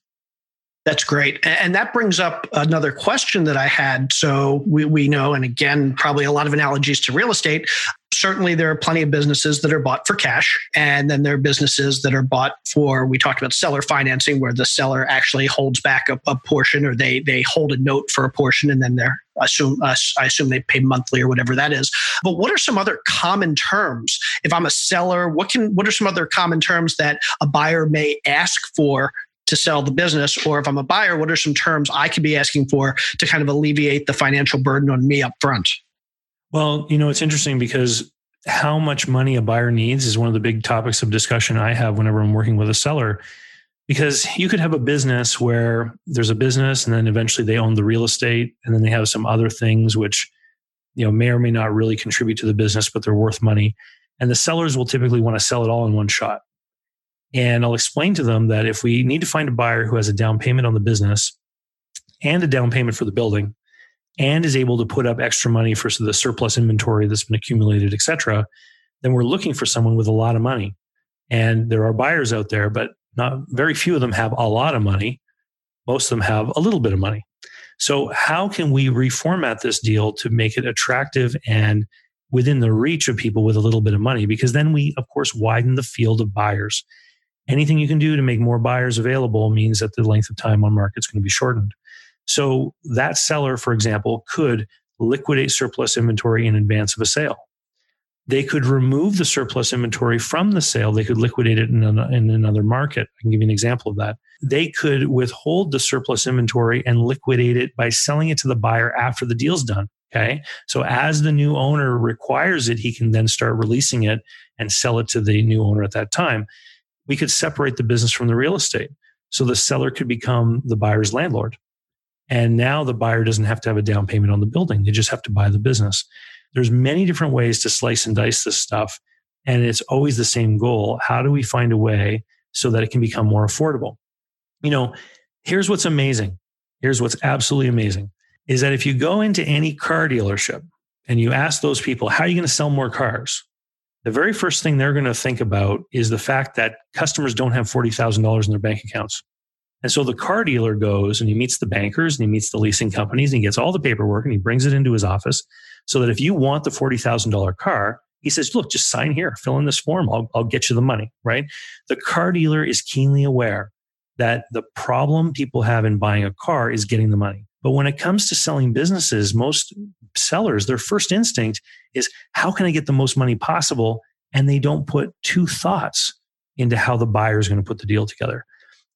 That's great. And that brings up another question that I had. So we, we know, and again, probably a lot of analogies to real estate. certainly there are plenty of businesses that are bought for cash. And then there are businesses that are bought for, we talked about seller financing, where the seller actually holds back a, a portion or they, they hold a note for a portion and then they're assume uh, I assume they pay monthly or whatever that is. But what are some other common terms? If I'm a seller, what can what are some other common terms that a buyer may ask for to sell the business? Or if I'm a buyer, what are some terms I could be asking for to kind of alleviate the financial burden on me up front? Well, you know, it's interesting because how much money a buyer needs is one of the big topics of discussion I have whenever I'm working with a seller. Because you could have a business where there's a business and then eventually they own the real estate and then they have some other things which you know may or may not really contribute to the business but they're worth money and the sellers will typically want to sell it all in one shot and I'll explain to them that if we need to find a buyer who has a down payment on the business and a down payment for the building and is able to put up extra money for the surplus inventory that's been accumulated, et cetera, then we're looking for someone with a lot of money. And there are buyers out there, but not very few of them have a lot of money. Most of them have a little bit of money. So, how can we reformat this deal to make it attractive and within the reach of people with a little bit of money? Because then we, of course, widen the field of buyers. Anything you can do to make more buyers available means that the length of time on market is going to be shortened. So that seller, for example, could liquidate surplus inventory in advance of a sale. They could remove the surplus inventory from the sale. They could liquidate it in, an, in another market. I can give you an example of that. They could withhold the surplus inventory and liquidate it by selling it to the buyer after the deal's done. Okay. So as the new owner requires it, he can then start releasing it and sell it to the new owner at that time. We could separate the business from the real estate. So the seller could become the buyer's landlord. And now the buyer doesn't have to have a down payment on the building. They just have to buy the business. There's many different ways to slice and dice this stuff. And it's always the same goal. How do we find a way so that it can become more affordable? You know, here's what's amazing. Here's what's absolutely amazing is that if you go into any car dealership and you ask those people, how are you going to sell more cars? The very first thing they're going to think about is the fact that customers don't have $40,000 in their bank accounts. And so the car dealer goes and he meets the bankers and he meets the leasing companies and he gets all the paperwork and he brings it into his office so that if you want the $40,000 car, he says, look, just sign here, fill in this form. I'll, I'll get you the money, right? The car dealer is keenly aware that the problem people have in buying a car is getting the money. But when it comes to selling businesses, most sellers, their first instinct is how can I get the most money possible? And they don't put two thoughts into how the buyer is going to put the deal together.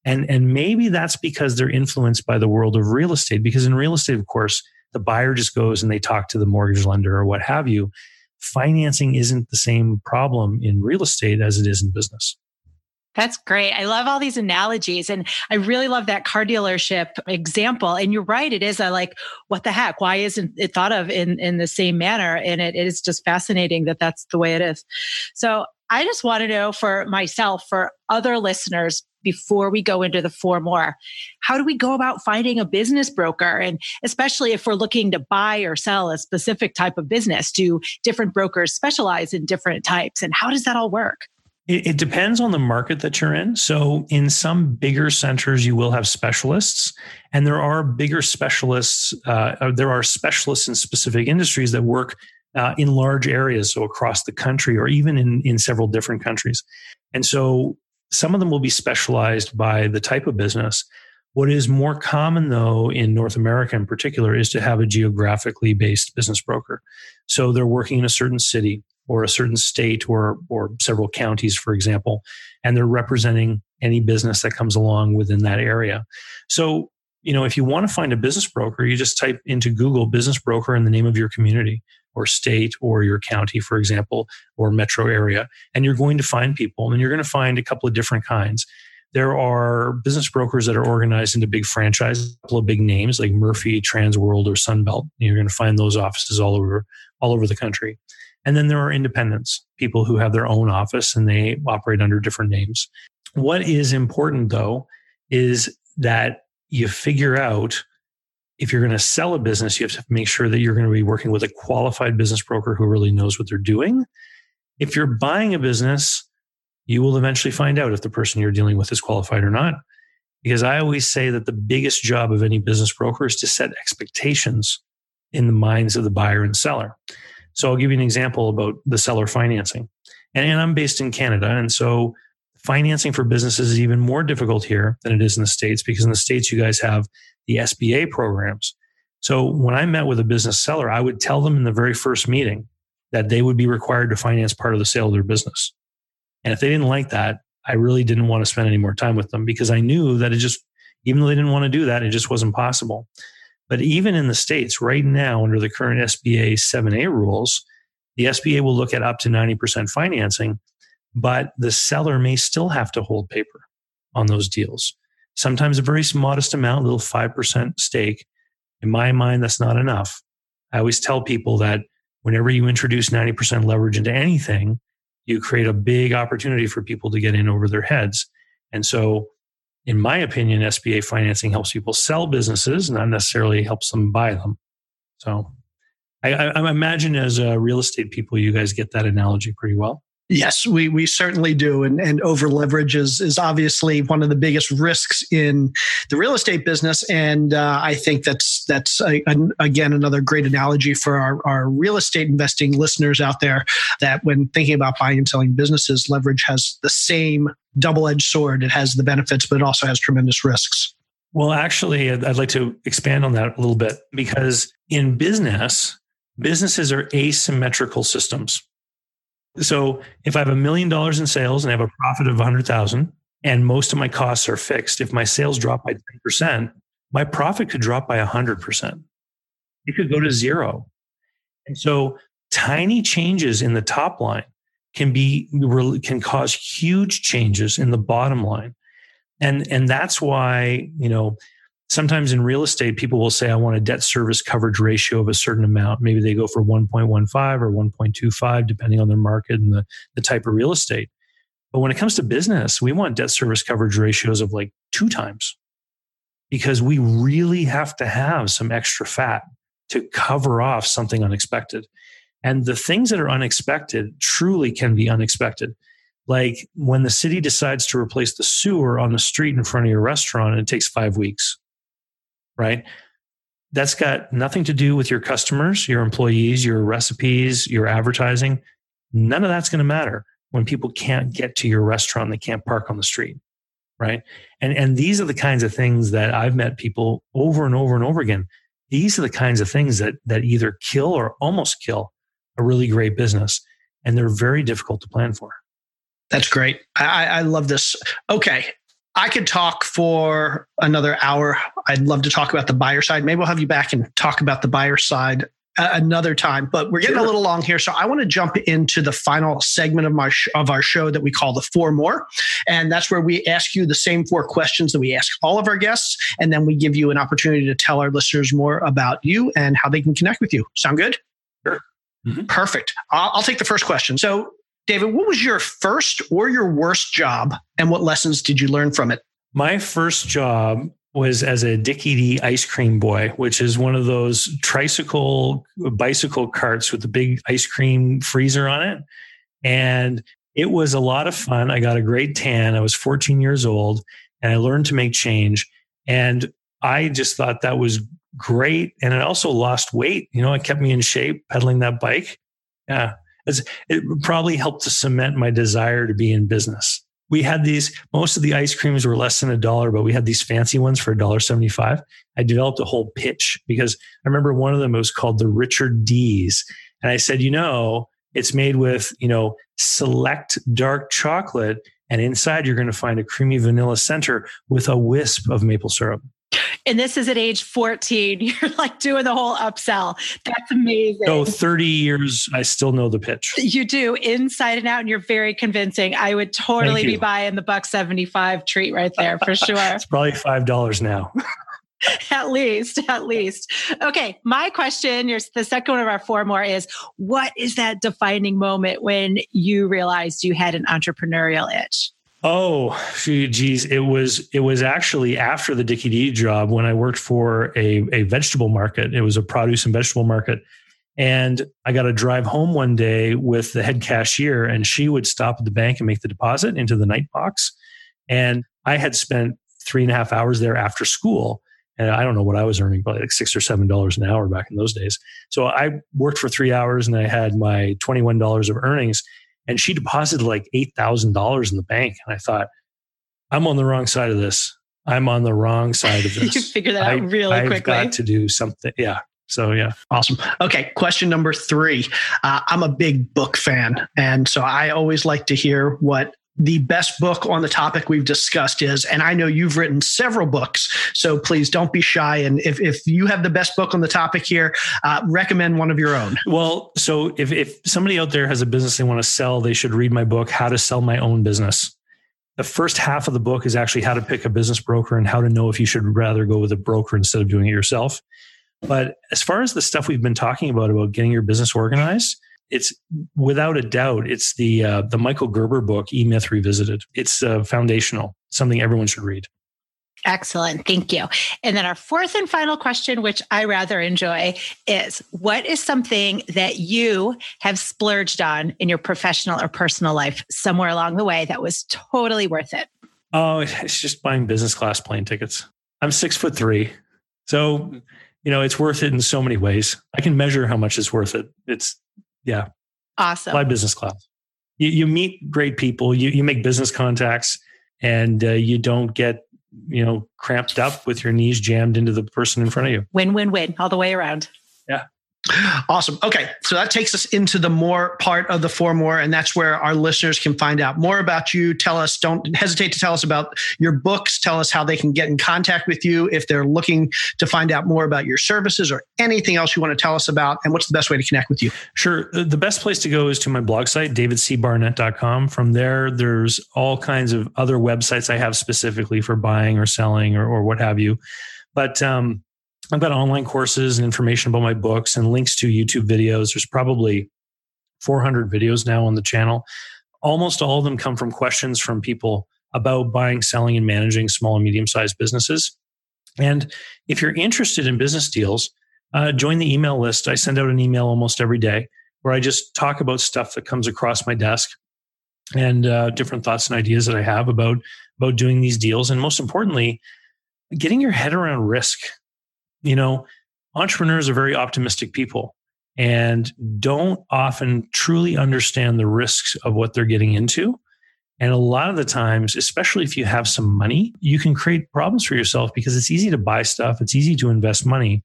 And, and maybe that's because they're influenced by the world of real estate. Because in real estate, of course, the buyer just goes and they talk to the mortgage lender or what have you. Financing isn't the same problem in real estate as it is in business. That's great. I love all these analogies. And I really love that car dealership example. And you're right. It is a like, what the heck? Why isn't it thought of in, in the same manner? And it, it is just fascinating that that's the way it is. So I just want to know for myself, for other listeners, before we go into the four more. How do we go about finding a business broker? And especially if we're looking to buy or sell a specific type of business, do different brokers specialize in different types? And how does that all work? It, it depends on the market that you're in. So, in some bigger centers, you will have specialists, and there are bigger specialists. Uh, there are specialists in specific industries that work uh, in large areas, so across the country or even in, in several different countries. And so some of them will be specialized by the type of business. What is more common, though, in North America in particular, is to have a geographically based business broker. So they're working in a certain city or a certain state or, or several counties, for example, and they're representing any business that comes along within that area. So, you know, if you want to find a business broker, you just type into Google business broker in the name of your community or state or your county, for example, or metro area. And you're going to find people and you're going to find a couple of different kinds. There are business brokers that are organized into big franchises, a couple of big names like Murphy, Transworld, or Sunbelt. You're going to find those offices all over, all over the country. And then there are independents, people who have their own office and they operate under different names. What is important though is that you figure out if you're going to sell a business, you have to make sure that you're going to be working with a qualified business broker who really knows what they're doing. If you're buying a business, you will eventually find out if the person you're dealing with is qualified or not. Because I always say that the biggest job of any business broker is to set expectations in the minds of the buyer and seller. So I'll give you an example about the seller financing. And, and I'm based in Canada. And so financing for businesses is even more difficult here than it is in the States because in the States, you guys have the SBA programs. So when I met with a business seller, I would tell them in the very first meeting that they would be required to finance part of the sale of their business. And if they didn't like that, I really didn't want to spend any more time with them because I knew that it just, even though they didn't want to do that, it just wasn't possible. But even in the States, right now, under the current SBA 7A rules, the SBA will look at up to 90% financing, but the seller may still have to hold paper on those deals. Sometimes a very modest amount, a little 5% stake. In my mind, that's not enough. I always tell people that whenever you introduce 90% leverage into anything, you create a big opportunity for people to get in over their heads. And so in my opinion, SBA financing helps people sell businesses, not necessarily helps them buy them. So I, I imagine as uh, real estate people, you guys get that analogy pretty well. Yes, we, we certainly do. And, and over leverage is, is obviously one of the biggest risks in the real estate business. And uh, I think that's, that's a, again, another great analogy for our, our real estate investing listeners out there that when thinking about buying and selling businesses, leverage has the same double edged sword. It has the benefits, but it also has tremendous risks. Well, actually, I'd like to expand on that a little bit because in business, businesses are asymmetrical systems. So if I have a million dollars in sales and I have a profit of 100,000 and most of my costs are fixed, if my sales drop by 10%, my profit could drop by 100%. It could go to zero. And so tiny changes in the top line can be can cause huge changes in the bottom line. And and that's why, you know, sometimes in real estate, people will say, I want a debt service coverage ratio of a certain amount. Maybe they go for 1.15 or 1.25, depending on their market and the, the type of real estate. But when it comes to business, we want debt service coverage ratios of like two times because we really have to have some extra fat to cover off something unexpected. And the things that are unexpected truly can be unexpected. Like when the city decides to replace the sewer on the street in front of your restaurant and it takes five weeks right? That's got nothing to do with your customers, your employees, your recipes, your advertising. None of that's going to matter when people can't get to your restaurant, they can't park on the street, right? And and these are the kinds of things that I've met people over and over and over again. These are the kinds of things that that either kill or almost kill a really great business, and they're very difficult to plan for. That's great. I, I love this. Okay, I could talk for another hour. I'd love to talk about the buyer side. Maybe we'll have you back and talk about the buyer side another time. But we're getting sure. a little long here, so I want to jump into the final segment of my sh- of our show that we call the four more, and that's where we ask you the same four questions that we ask all of our guests, and then we give you an opportunity to tell our listeners more about you and how they can connect with you. Sound good? Sure. Mm-hmm. Perfect. I'll, I'll take the first question. So David, what was your first or your worst job and what lessons did you learn from it? My first job was as a Dickie Dee ice cream boy, which is one of those tricycle bicycle carts with the big ice cream freezer on it. And it was a lot of fun. I got a great tan. I was 14 years old and I learned to make change. And I just thought that was great. And it also lost weight. You know, it kept me in shape pedaling that bike. Yeah it probably helped to cement my desire to be in business. We had these, most of the ice creams were less than a dollar, but we had these fancy ones for $1.75. I developed a whole pitch because I remember one of them was called the Richard D's. And I said, you know, it's made with, you know, select dark chocolate. And inside you're going to find a creamy vanilla center with a wisp of maple syrup. And this is at age 14. You're like doing the whole upsell. That's amazing. So 30 years, I still know the pitch. You do inside and out, and you're very convincing. I would totally be buying the buck 75 treat right there for sure. it's probably $5 now. at least, at least. Okay. My question, here's the second one of our four more is what is that defining moment when you realized you had an entrepreneurial itch? Oh, geez, it was it was actually after the Dickie Dee job when I worked for a a vegetable market. It was a produce and vegetable market, and I got to drive home one day with the head cashier, and she would stop at the bank and make the deposit into the night box. And I had spent three and a half hours there after school, And I don't know what I was earning, probably like six or seven dollars an hour back in those days. So I worked for three hours and I had my $21 of earnings. And she deposited like $8,000 in the bank. And I thought, I'm on the wrong side of this. I'm on the wrong side of this. you figure that out I, really I've quickly. got to do something. Yeah. So yeah. Awesome. Okay, question number three. Uh, I'm a big book fan, and so I always like to hear what the best book on the topic we've discussed is. And I know you've written several books, so please don't be shy. And if, if you have the best book on the topic here, uh, recommend one of your own. Well, so if, if somebody out there has a business they want to sell, they should read my book, How to Sell My Own Business. The first half of the book is actually how to pick a business broker and how to know if you should rather go with a broker instead of doing it yourself. But as far as the stuff we've been talking about, about getting your business organized, it's without a doubt, it's the uh, the Michael Gerber book, E Myth Revisited. It's uh, foundational, something everyone should read. Excellent. Thank you. And then our fourth and final question, which I rather enjoy, is what is something that you have splurged on in your professional or personal life somewhere along the way that was totally worth it? Oh, it's just buying business class plane tickets. I'm six foot three. So, you know, it's worth it in so many ways. I can measure how much it's worth it. It's, yeah, Awesome. fly business class. You, you meet great people, you, you make business contacts, and uh, you don't get, you know, cramped up with your knees jammed into the person in front of you. Win, win, win all the way around. Awesome. Okay. So that takes us into the more part of the four more, and that's where our listeners can find out more about you. Tell us, don't hesitate to tell us about your books. Tell us how they can get in contact with you if they're looking to find out more about your services or anything else you want to tell us about. And what's the best way to connect with you? Sure. The best place to go is to my blog site, davidcbarnett.com. From there, there's all kinds of other websites I have specifically for buying or selling or, or what have you. But um, I've got online courses and information about my books and links to YouTube videos. There's probably 400 videos now on the channel. Almost all of them come from questions from people about buying, selling, and managing small and medium sized businesses. And if you're interested in business deals, uh, join the email list. I send out an email almost every day where I just talk about stuff that comes across my desk and uh, different thoughts and ideas that I have about about doing these deals, and most importantly, getting your head around risk. You know, entrepreneurs are very optimistic people and don't often truly understand the risks of what they're getting into. And a lot of the times, especially if you have some money, you can create problems for yourself because it's easy to buy stuff, it's easy to invest money.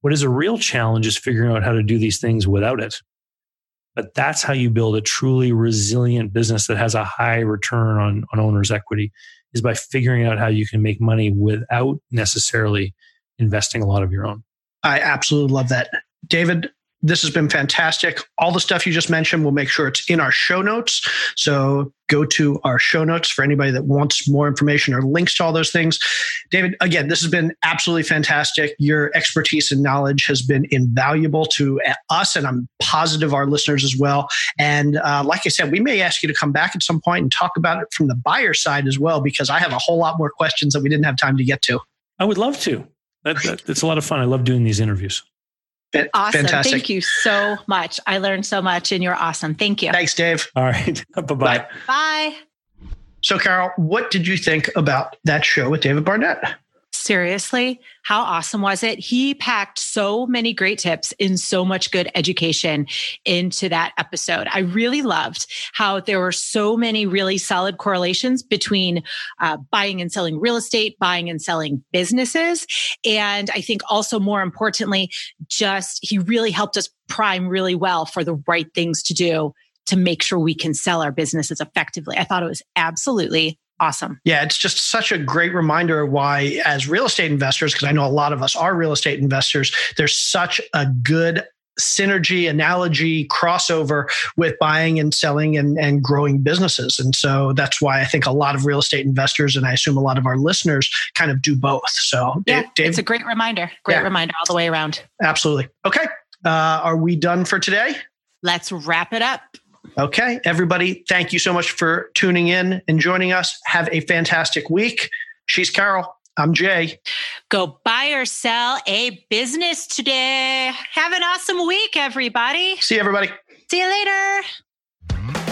What is a real challenge is figuring out how to do these things without it. But that's how you build a truly resilient business that has a high return on, on owner's equity is by figuring out how you can make money without necessarily investing a lot of your own. I absolutely love that. David, this has been fantastic. All the stuff you just mentioned, we'll make sure it's in our show notes. So go to our show notes for anybody that wants more information or links to all those things. David, again, this has been absolutely fantastic. Your expertise and knowledge has been invaluable to us, and I'm positive our listeners as well. And uh, like I said, we may ask you to come back at some point and talk about it from the buyer side as well, because I have a whole lot more questions that we didn't have time to get to. I would love to. That, that, it's a lot of fun. I love doing these interviews. Awesome. Fantastic. Thank you so much. I learned so much and you're awesome. Thank you. Thanks, Dave. All right. bye bye. Bye. Bye. So, Carol, what did you think about that show with David Barnett? Seriously, how awesome was it? He packed so many great tips and so much good education into that episode. I really loved how there were so many really solid correlations between uh, buying and selling real estate, buying and selling businesses. And I think also more importantly, just he really helped us prime really well for the right things to do to make sure we can sell our businesses effectively. I thought it was absolutely awesome. Yeah, it's just such a great reminder why, as real estate investors, because I know a lot of us are real estate investors, there's such a good synergy, analogy, crossover with buying and selling and, and growing businesses. And so that's why I think a lot of real estate investors, and I assume a lot of our listeners, kind of do both. So, Yeah, Dave, it's a great reminder. Great Yeah. reminder all the way around. absolutely. Okay. Uh, are we done for today? Let's wrap it up. Okay, everybody, thank you so much for tuning in and joining us. Have a fantastic week. She's Carol. I'm Jay. Go buy or sell a business today. Have an awesome week, everybody. See you, everybody. See you later.